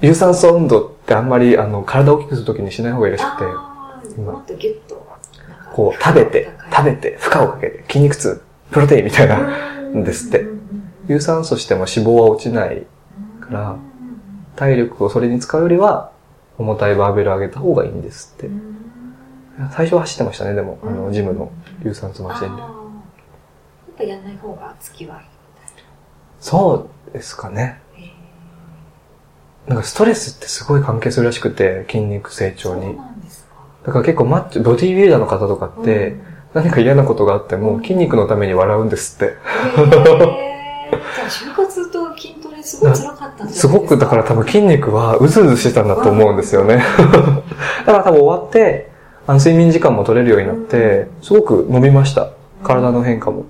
有酸素運動ってあんまりあの体を大きくするときにしない方がいいらしくて、もっとギュッと。こう食べて、食べて、負荷をかけて、筋肉痛、プロテインみたいな、べですって有酸素しても脂肪は落ちないから、体力をそれに使うよりは、重たいバーベル上げた方がいいんですって。最初は走ってましたね、でも、あの、ジムの有酸素マシンで。やっぱやんない方が月はいいそうですかね。な。なんかストレスってすごい関係するらしくて、筋肉成長に。だから結構マッチョ、ボディービルダーの方とかって、うん何か嫌なことがあっても筋肉のために笑うんですって。へーじゃあ、就活と筋トレすごい辛かったんですすごく、だから多分筋肉はうずうずしてたんだと思うんですよね。だから多分終わって、あの睡眠時間も取れるようになって、すごく伸びました。体の変化も。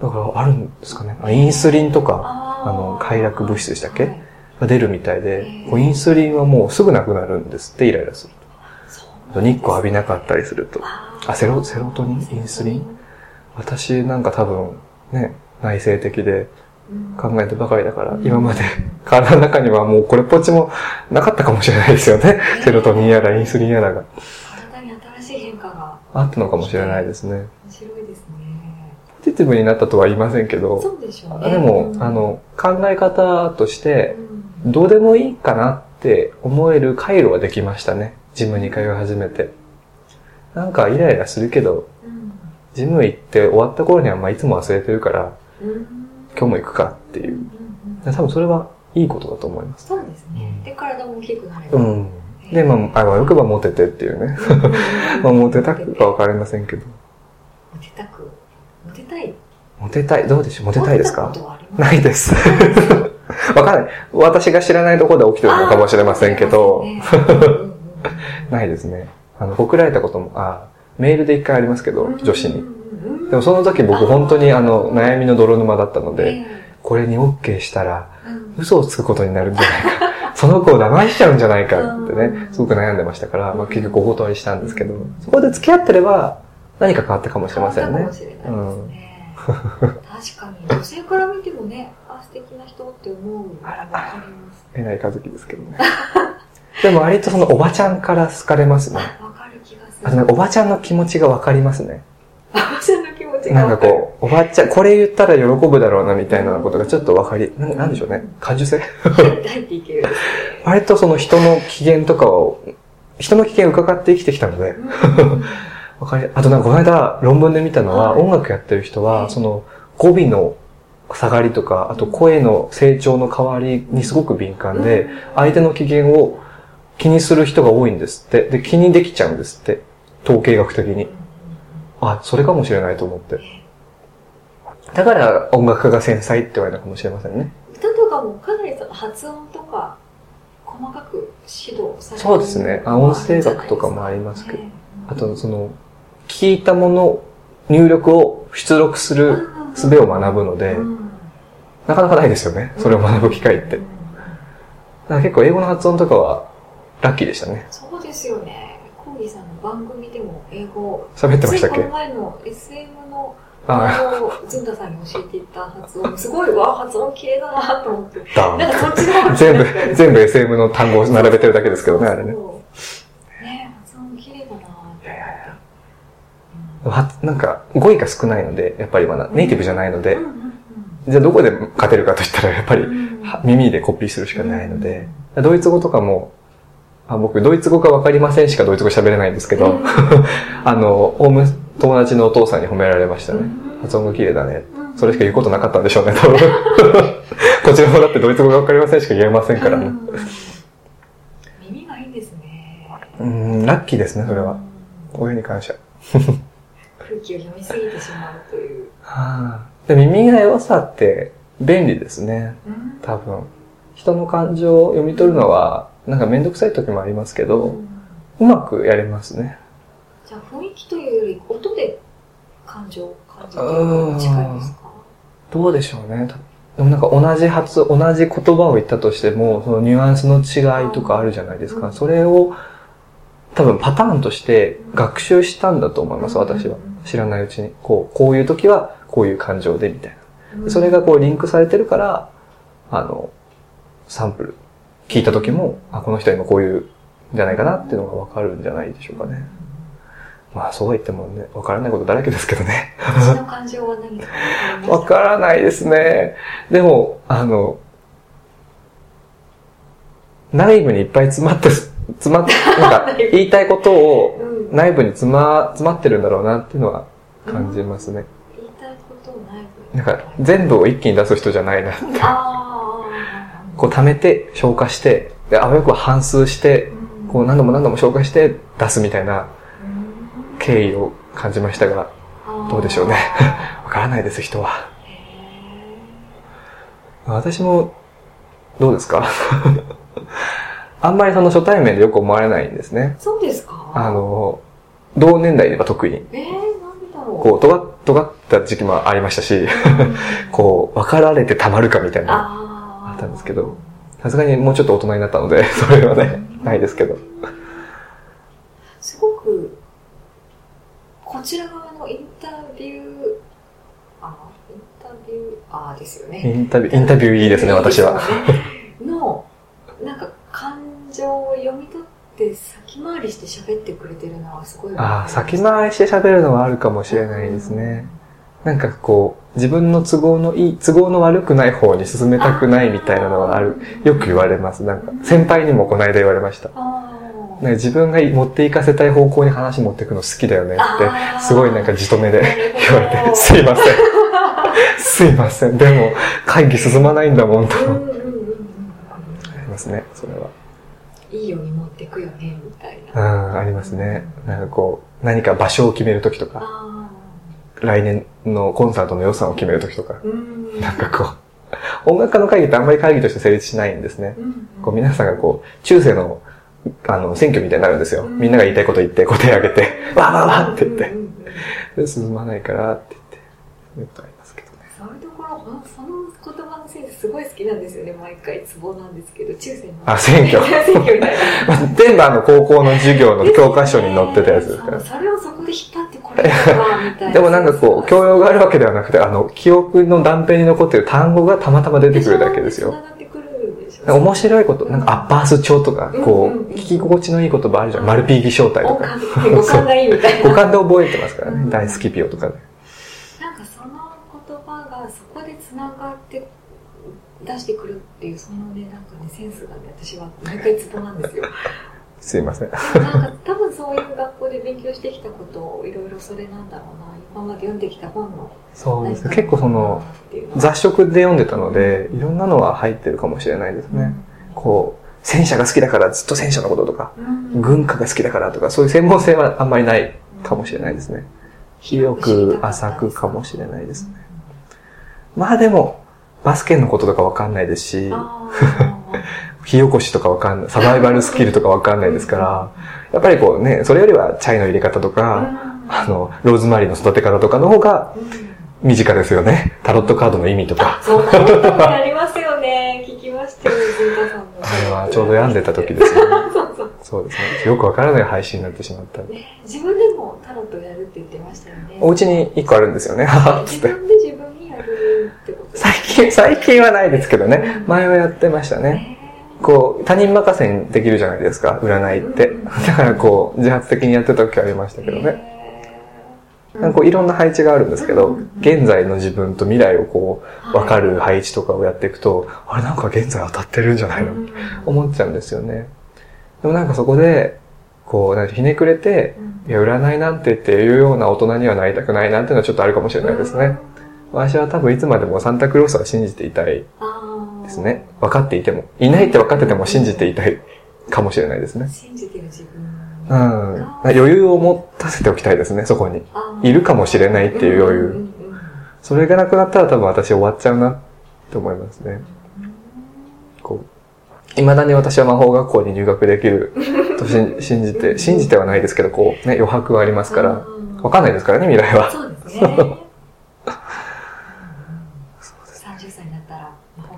だからあるんですかね。あインスリンとかああの快楽物質でしたっけ？はいが出るみたいでこうインスリンはもうすぐなくなるんですって、イライラすると。日光浴びなかったりすると。あセロセロトニン？インスリン？私なんか多分ね、内省的でうん。考えてばかりだから、今まで 体の中にはもうこれっぽっちもなかったかもしれないですよね。セロトニンやらインスリンやらが。体に新しい変化が。あったのかもしれないですね。面白いですね。ポジティブになったとは言いませんけど、そうでしょうね。でもう、ん。あ、の、考え方としてう、んどうでもいいかなって思える回路はできましたね。ジムに通い始めて。なんかイライラするけど、うんジム行って終わった頃にはまあいつも忘れてるから、うん今日も行くかっていう。多分それはいいことだと思います。そうですね。で、体も大きくなれば。うん。で、まあ、あわよくばモテてっていうね。まあ、モテたくかわかりませんけど。モテたく。モテたい。モテたい、どうでしょう？モテたいですか？ないです。わかんない。私が知らないところで起きてるのかもしれませんけど、ないですね。あの、告られたことも、あメールで一回ありますけど、女子に。。でもその時僕本当にあの、悩みの泥沼だったので、えこれに OK したら、嘘をつくことになるんじゃないか。その子を騙しちゃうんじゃないかってねう、んすごく悩んでましたから、まあ結局お断りしたんですけど、そこで付き合ってれば何か変わったかもしれませんね変わったかも。しれないですね。確かに、女性から見てもね、あ、素敵な人って思うのがわかります。えないかずきですけどね。でも割とそのおばちゃんから好かれますね。わかる気がすあとる。なんかおばちゃんの気持ちがわかりますね。おばちゃんの気持ちがなんわかこう、おばちゃん、これ言ったら喜ぶだろうなみたいなことがちょっとわかり、ななんでしょうね。感受性？入っていける。割とその人の機嫌とかを、人の機嫌を伺って生きてきたので、うん わかり、あとなんかこの間論文で見たのは、はい音楽やってる人は、はいその語尾の下がりとか、あと声の成長の変わりにすごく敏感で、相手の機嫌を気にする人が多いんですって。で、気にできちゃうんですって。統計学的に。あ、それかもしれないと思って。だから音楽家が繊細って言われたかもしれませんね。歌とかもかなりその発音とか細かく指導されてそうですねあ音声学とかもありますけどあと、その、聞いたもの、入力を出力する術を学ぶので、なかなかないですよね。それを学ぶ機会って。だから結構英語の発音とかはラッキーでしたね。そうですよね。コーギーさんの番組でも英語、喋ってましたっけ？前の SM のあずんださんに教えていた発音、すごいわ、発音綺麗だなと思って。なんかそっちの全部、全部 SM の単語を並べてるだけですけどね、あれね。そう。ね発音綺麗だなっていやいやいやはなんか、語彙が少ないので、やっぱりまだネイティブじゃないのでじゃあどこで勝てるかといったら、やっぱり耳でコピーするしかないので、ドイツ語とかも、あ僕、ドイツ語がわかりませんしかドイツ語喋れないんですけど、あの、オウム友達のお父さんに褒められましたね。発音が綺麗だね。うんそれしか言うことなかったんでしょうね、多分。こちらもだってドイツ語がわかりませんしか言えませんからね。うん耳がいいんですね。うん、ラッキーですね、それは。うん親に感謝。空気を読みすぎてしまうという。はあ、で耳が良さって便利ですね、うん多分。人の感情を読み取るのは、なんかめんどくさい時もありますけど、うまくやれますね。じゃあ雰囲気というより音で感情を感じるのが近いですか？どうでしょうね。たでもなんか同じ発、同じ言葉を言ったとしても、そのニュアンスの違いとかあるじゃないですか。うんそれを多分パターンとして学習したんだと思います、私は。知らないうちに。こう、こういう時はこういう感情でみたいな。それがこうリンクされてるから、あの、サンプル、聞いた時も、あ、この人は今こういうんじゃないかなっていうのがわかるんじゃないでしょうかね。まあそうは言ってもね、わからないことだらけですけどね。私の感情は何かわからないですね。でも、あの、内部にいっぱい詰まって、詰まって、なんか 言いたいことをうん内部に詰ま、詰まってるんだろうなっていうのは感じますね。言いたいことをないなんか全部を一気に出す人じゃないな。ああこう溜めて、消化して、で、あわよくは反数して、こう何度も何度も消化して出すみたいな経緯を感じましたが、どうでしょうね。わからないです、人は。私も、どうですか？あんまりその初対面でよく思われないんですね。そうですか？あ、の、同年代では特に、えー、なんでだろう。こう、尖っ尖った時期もありましたし、うん こう、分かられてたまるかみたいな、あったんですけど、さすがにもうちょっと大人になったので、それはね、ないですけど。すごく、こちら側のインタビュー、あ、インタビュー、あーですよイね。ンタビュー、インタビューいいですね、私は。の、なんか感情を読み取って先回りして喋ってくれてるのはすごい。ああ、先回りして喋るのはあるかもしれないですね。なんかこう、自分の都合のいい、都合の悪くない方に進めたくないみたいなのはある。よく言われます。なんか、先輩にもこの間言われました。なんか自分が持っていかせたい方向に話持っていくの好きだよねあって、ーすごいなんかじとめで 言われて、すいません。すいません。でも、会議進まないんだもんと。あうんうんうんうんりますね、それは。いいように持ってくよね、みたいうん、な。ありますね。なんかこう、何か場所を決めるときとか、あ来年のコンサートの予算を決めるときとか、ん。なんかこう、音楽家の会議ってあんまり会議として成立しないんですね。うんこう皆さんがこう、中世の、あの、選挙みたいになるんですよ。うんみんなが言いたいこと言って、こう手挙げて、わーわーわーって言って進まないからって言って、すごい好きなんですよね。毎回ツボなんですけど、中世の。あ、選挙。選挙みたいな。全部あの高校の授業の教科書に載ってたやつですから。それをそこで引っ張ってこれみたいな。でもなんかこう、教養があるわけではなくて、あの、記憶の断片に残ってる単語がたまたま出てくるだけですよ。面白いこと、なんかアッパース調とか、こう聞き心地のいい言葉あるじゃん。マルピーギ正体とか。五感、がいいみたいな。五感で覚えてますからね。うん大好きピオとかね。なんかその言葉がそこで繋がって出してくるっていう、そのね、なんかね、センスがね、私は毎回ツボなんですよ。すいません。なんか多分そういう学校で勉強してきたことをいろいろそれなんだろうな。今まで読んできた本のそうですね。結構その、雑食で読んでたので、いろんなのは入ってるかもしれないですね。こう、戦車が好きだからずっと戦車のこととか、うん軍歌が好きだからとか、そういう専門性はあんまりないかもしれないですね。広く浅くかもしれないですね。まあでも、バスケのこととかわかんないですし、あ 火起こしとかわかんない、サバイバルスキルとかわかんないですから、やっぱりこうね、それよりはチャイの入れ方とーか、あの、ローズマリーの育て方とかの方が身近ですよね。タロットカードの意味とか。そんなこともありますよね。聞きましたよ、ズータさんの。あれはちょうど病んでた時ですよね。そうそう。そうですね。よくわからない配信になってしまった自分でもタロットやるって言ってましたよね。お家に一個あるんですよね。自分で自分にやるってこと最近、最近はないですけどね。前はやってましたね。こう、他人任せにできるじゃないですか、占いって。だからこう、自発的にやってた時ありましたけどね。なんかこういろんな配置があるんですけど、現在の自分と未来をこう、わかる配置とかをやっていくと、あれなんか現在当たってるんじゃないの？うん思っちゃうんですよね。でもなんかそこで、こう、なんかひねくれて、いや、占いなんてっていうような大人にはなりたくないなっていうのはちょっとあるかもしれないですね。私は多分いつまでもサンタクロースは信じていたいですね。分かっていても。いないって分かってても信じていたいかもしれないですね。信じてる自分うん。余裕を持たせておきたいですね、そこに。いるかもしれないっていう余裕。んんうんそれがなくなったら多分私終わっちゃうなって思いますね。こう、未だに私は魔法学校に入学できると信信じて、信じてはないですけど、こうね、余白はありますから、うんわかんないですからね、未来は。そうですね。30歳になったら魔法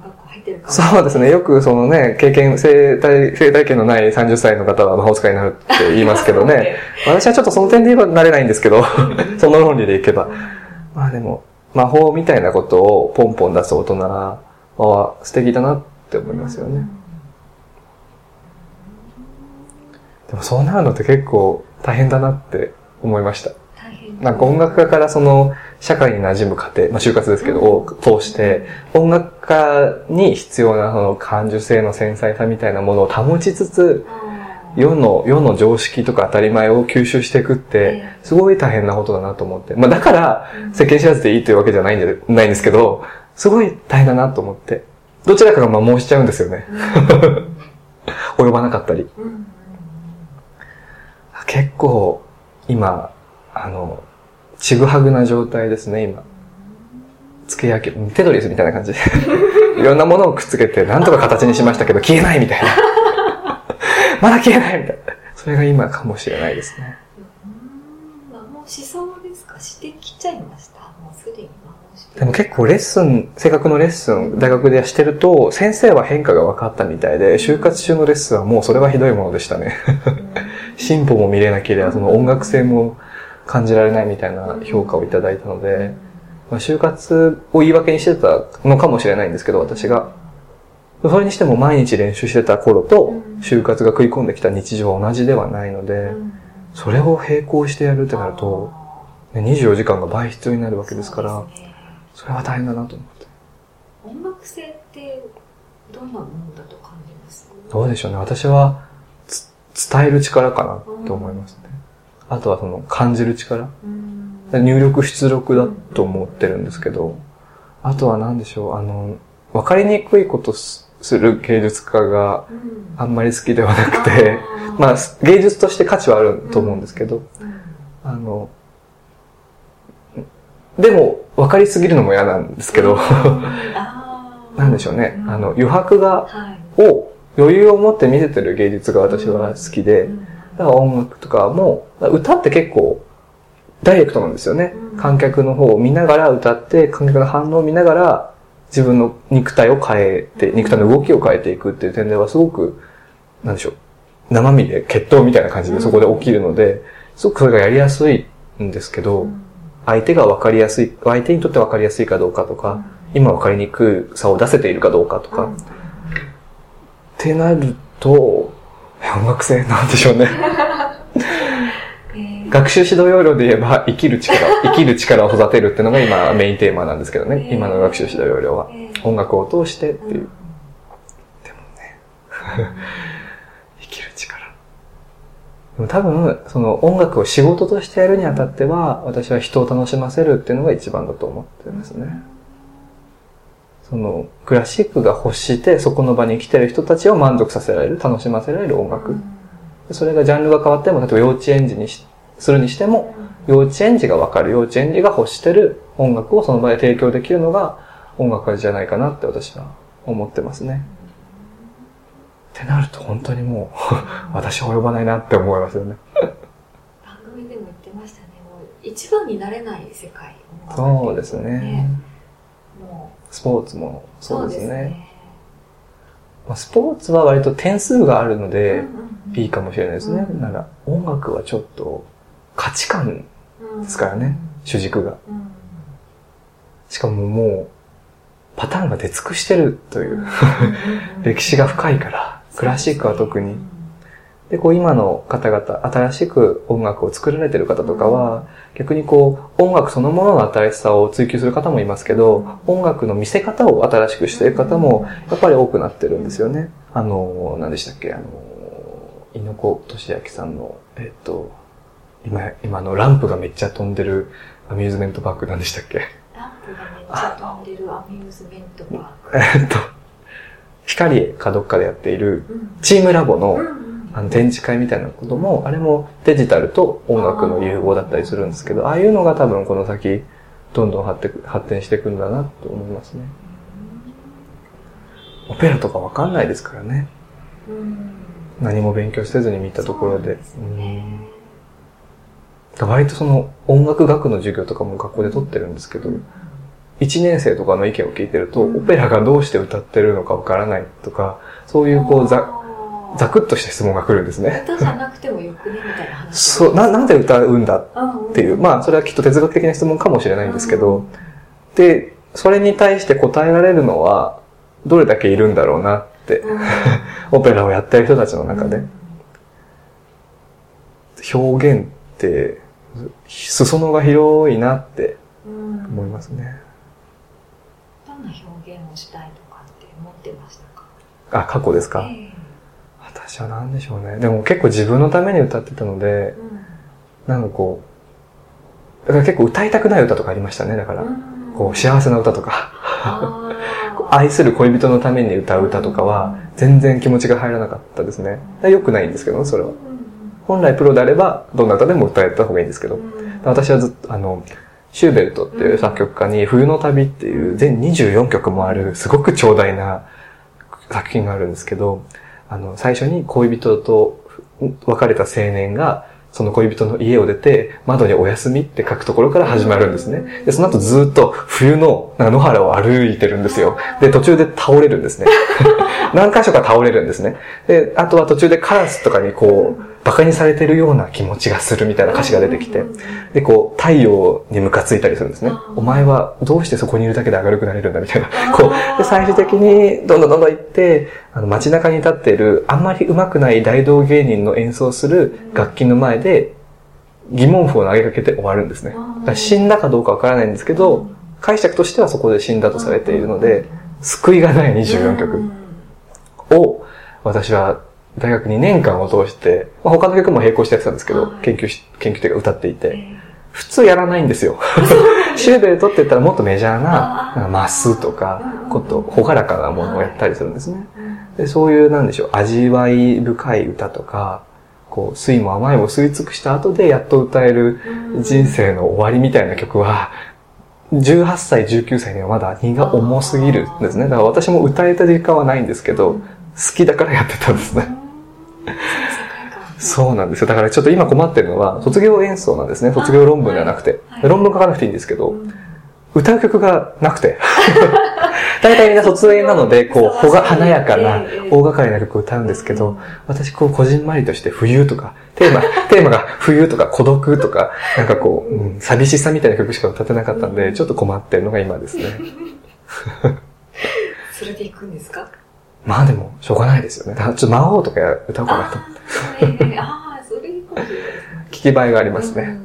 そうですね。よくそのね、経験、生体、生体験のない30歳の方は魔法使いになるって言いますけどね。私はちょっとその点で言えばなれないんですけど、その論理でいけば。まあでも、魔法みたいなことをポンポン出す大人は素敵だなって思いますよね。でもそうなるのって結構大変だなって思いました。大変なんか音楽家からその社会に馴染む過程、まあ就活ですけど、を通して、音楽家に必要なその感受性の繊細さみたいなものを保ちつつ、世の、世の常識とか当たり前を吸収していくって、すごい大変なことだなと思って。まあだから、世間知らずでいいというわけじゃないんで、ないんですけど、すごい大変だなと思って。どちらかが摩耗しちゃうんですよね。及ばなかったり。結構、今、あの、ちぐはぐな状態ですね、今。付け焼き、テトリスみたいな感じで。いろんなものをくっつけて、なんとか形にしましたけど、消えないみたいな。まだ消えないみたいな。それが今かもしれないですね。うん摩耗しそうですか？してきちゃいました？もうすでにでも結構レッスン、性格のレッスン、大学でしてると、先生は変化が分かったみたいで、就活中のレッスンはもうそれはひどいものでしたね。進歩も見れなければ、その音楽性も感じられないみたいな評価をいただいたので、まあ、就活を言い訳にしてたのかもしれないんですけど、私が。それにしても毎日練習してた頃と、就活が食い込んできた日常は同じではないので、それを並行してやるってなると、ね、24時間が倍必要になるわけですから、それは大変だなと思って。音楽性ってどんなものだと感じます？どうでしょうね。私は、つ伝える力かなって思いますね。あとはその感じる力。うん。入力出力だと思ってるんですけど、あとは何でしょう、あの、わかりにくいことすする芸術家がうん。あんまり好きではなくて、まあ芸術として価値はあると思うんですけど、うん。あの、でも分かりすぎるのも嫌なんですけど、あー。なんでしょうね、あの余白が、はい。を余裕を持って見せてる芸術が私は好きで、うんだから音楽とかも、歌って結構ダイレクトなんですよね。うん。観客の方を見ながら歌って、観客の反応を見ながら自分の肉体を変えて、肉体の動きを変えていくっていう点ではすごく、なんでしょう、生身で血統みたいな感じでそこで起きるので、すごくそれがやりやすいんですけど、相手が分かりやすい、相手にとって分かりやすいかどうかとか、今分かりにくさを出せているかどうかとか、ってなると、音楽性なんでしょうね。えー学習指導要領で言えば、生きる力、生きる力を育てるっていうのが今メインテーマなんですけどね。えー今の学習指導要領は。えー音楽を通してっていう。うん 生きる力。でも多分、その音楽を仕事としてやるにあたっては、私は人を楽しませるっていうのが一番だと思ってるんですね。その、クラシックが欲して、そこの場に来てる人たちを満足させられる、楽しませられる音楽。それがジャンルが変わっても、例えば幼稚園児にしするにしても、幼稚園児がわかる、幼稚園児が欲してる音楽をその場で提供できるのが音楽家じゃないかなって私は思ってますね。ってなると本当にもう、私は及ばないなって思いますよね。番組でも言ってましたねもう一番になれない世界そうですね。もスポーツもうそうですね。まあスポーツは割と点数があるのでいいかもしれないですね。うんなら音楽はちょっと価値観ですからね、主軸が。うんしかももう、パターンが出尽くしてるという、うん 歴史が深いから、クラシックは特に。で、こう今の方々、新しく音楽を作られてる方とかは、逆にこう、音楽そのものの新しさを追求する方もいますけど、音楽の見せ方を新しくしている方も、やっぱり多くなってるんですよね。あの、何でしたっけ、あの、猪子俊明さんの、えっと、今、今あのランプがめっちゃ飛んでるアミューズメントパーク何でしたっけ？ランプがめっちゃ飛んでるアミューズメントパーク。えっと、光かどっかでやっているうん。チームラボのうんあの展示会みたいなことも、あれもデジタルと音楽の融合だったりするんですけど、ああいうのが多分この先、どんどん発展発展していくんだなと思いますね。オペラとかわかんないですからね。うん何も勉強せずに見たところで。そうなんすねうん割とその音楽学の授業とかも学校で取ってるんですけど、1年生とかの意見を聞いてると、うんオペラがどうして歌ってるのかわからないとか、そういうこうざ、ざくっとした質問が来るんですね。歌じゃなくてもよくねみたいな話。そう、な、なんで歌うんだっっていう、まあ、それはきっと哲学的な質問かもしれないんですけど、で、それに対して答えられるのは、どれだけいるんだろうなって、うん。オペラをやってる人たちの中で。表現って、裾野が広いなってうん。思いますね。どんな表現をしたいとかって思ってましたか？あ、過去ですか、ええ私は何でしょうね。でも結構自分のために歌ってたので、なんかこう、だから結構歌いたくない歌とかありましたね。だから、うんこう幸せな歌とか、愛する恋人のために歌う歌とかは、全然気持ちが入らなかったですね。良くないんですけど、それは。本来プロであれば、どんな歌でも歌えた方がいいんですけど、私はずっと、あの、シューベルトっていう作曲家に、冬の旅っていう全24曲もある、すごく長大な作品があるんですけど、あの、最初に恋人と別れた青年が、その恋人の家を出て、窓にお休みって書くところから始まるんですね。で、その後ずっと冬の野原を歩いてるんですよ。で、途中で倒れるんですね。何箇所か倒れるんですね。で、あとは途中でカラスとかにこう、馬鹿にされてるような気持ちがするみたいな歌詞が出てきて、で、こう、太陽にムカついたりするんですね。お前はどうしてそこにいるだけで明るくなれるんだみたいな。こう、で、最終的にどんどんどんどん行って、あの、街中に立っている、あんまり上手くない大道芸人の演奏する楽器の前で、疑問符を投げかけて終わるんですね。死んだかどうかわからないんですけど、解釈としてはそこで死んだとされているので、救いがない24曲を、私は大学2年間を通して、まあ、他の曲も並行してやってたんですけど、はい研究し、研究というか歌っていて、え普通やらないんですよ。シューベルトって言ったらもっとメジャーな、なんかマスとかうん、こと、ほがらかなものをやったりするんですね。えでそういう、なんでしょう、味わい深い歌とか、こう、酸いも甘いも吸い尽くした後でやっと歌える人生の終わりみたいな曲は、18歳、19歳にはまだ荷が重すぎるんですね。だから私も歌えた時間はないんですけど、好きだからやってたんですね。そうなんですよ。だからちょっと今困ってるのは、卒業演奏なんですね。卒業論文ではなくて。はいで論文書かなくていいんですけど、歌う曲がなくて。大体みんな卒園なので、こう、ほが、華やかな、大掛かりな曲を歌うんですけど、私、こう、こじんまりとして冬とか、テーマ、テーマが冬とか孤独とか、なんかこう、うん、寂しさみたいな曲しか歌ってなかったんで、ちょっと困ってるのが今ですね。それで行くんですか？まあでも、しょうがないですよね。ちょっと魔王とか歌おうかなと。あーええあー、それいいかもしれないですね。聞き映えがありますね。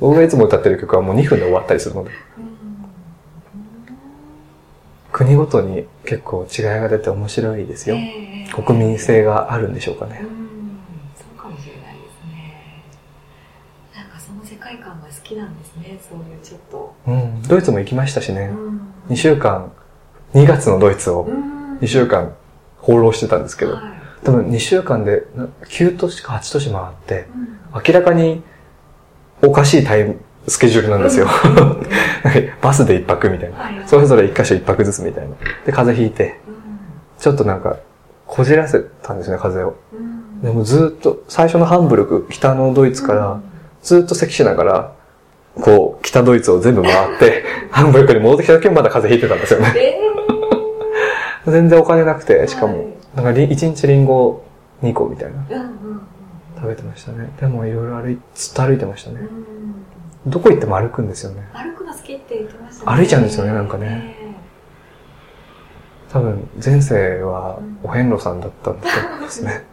僕がいつも歌ってる曲はもう2分で終わったりするので。国ごとに結構違いが出て面白いですよ。国民性があるんでしょうかね。そうかもしれないですね。なんかその世界観が好きなんですね、そういうちょっと。うん。ドイツも行きましたしね。ん2週間、2月のドイツを2週間放浪してたんですけど、はい多分2週間でな9都市か8都市回って、うん明らかにおかしいタイム、スケジュールなんですよ。バスで一泊みたいな。はいそれぞれ一箇所一泊ずつみたいな。で、風邪ひいて、ちょっとなんか、こじらせたんですね、風邪を。うんでもずっと、最初のハンブルク、北のドイツから、ずっと咳しながら、こう、北ドイツを全部回って、ハンブルクに戻ってきた時もまだ風邪ひいてたんですよね。え全然お金なくて、しかもはい、なんかり一日リンゴ2個みたいな、食べてましたね。でもいろいろ歩い、ずっと歩いてましたねう。んどこ行っても歩くんですよね。歩くの好きって言ってましたね。歩いちゃうんですよねなんかね多分、前世はお遍路さんだったんだと思いますね。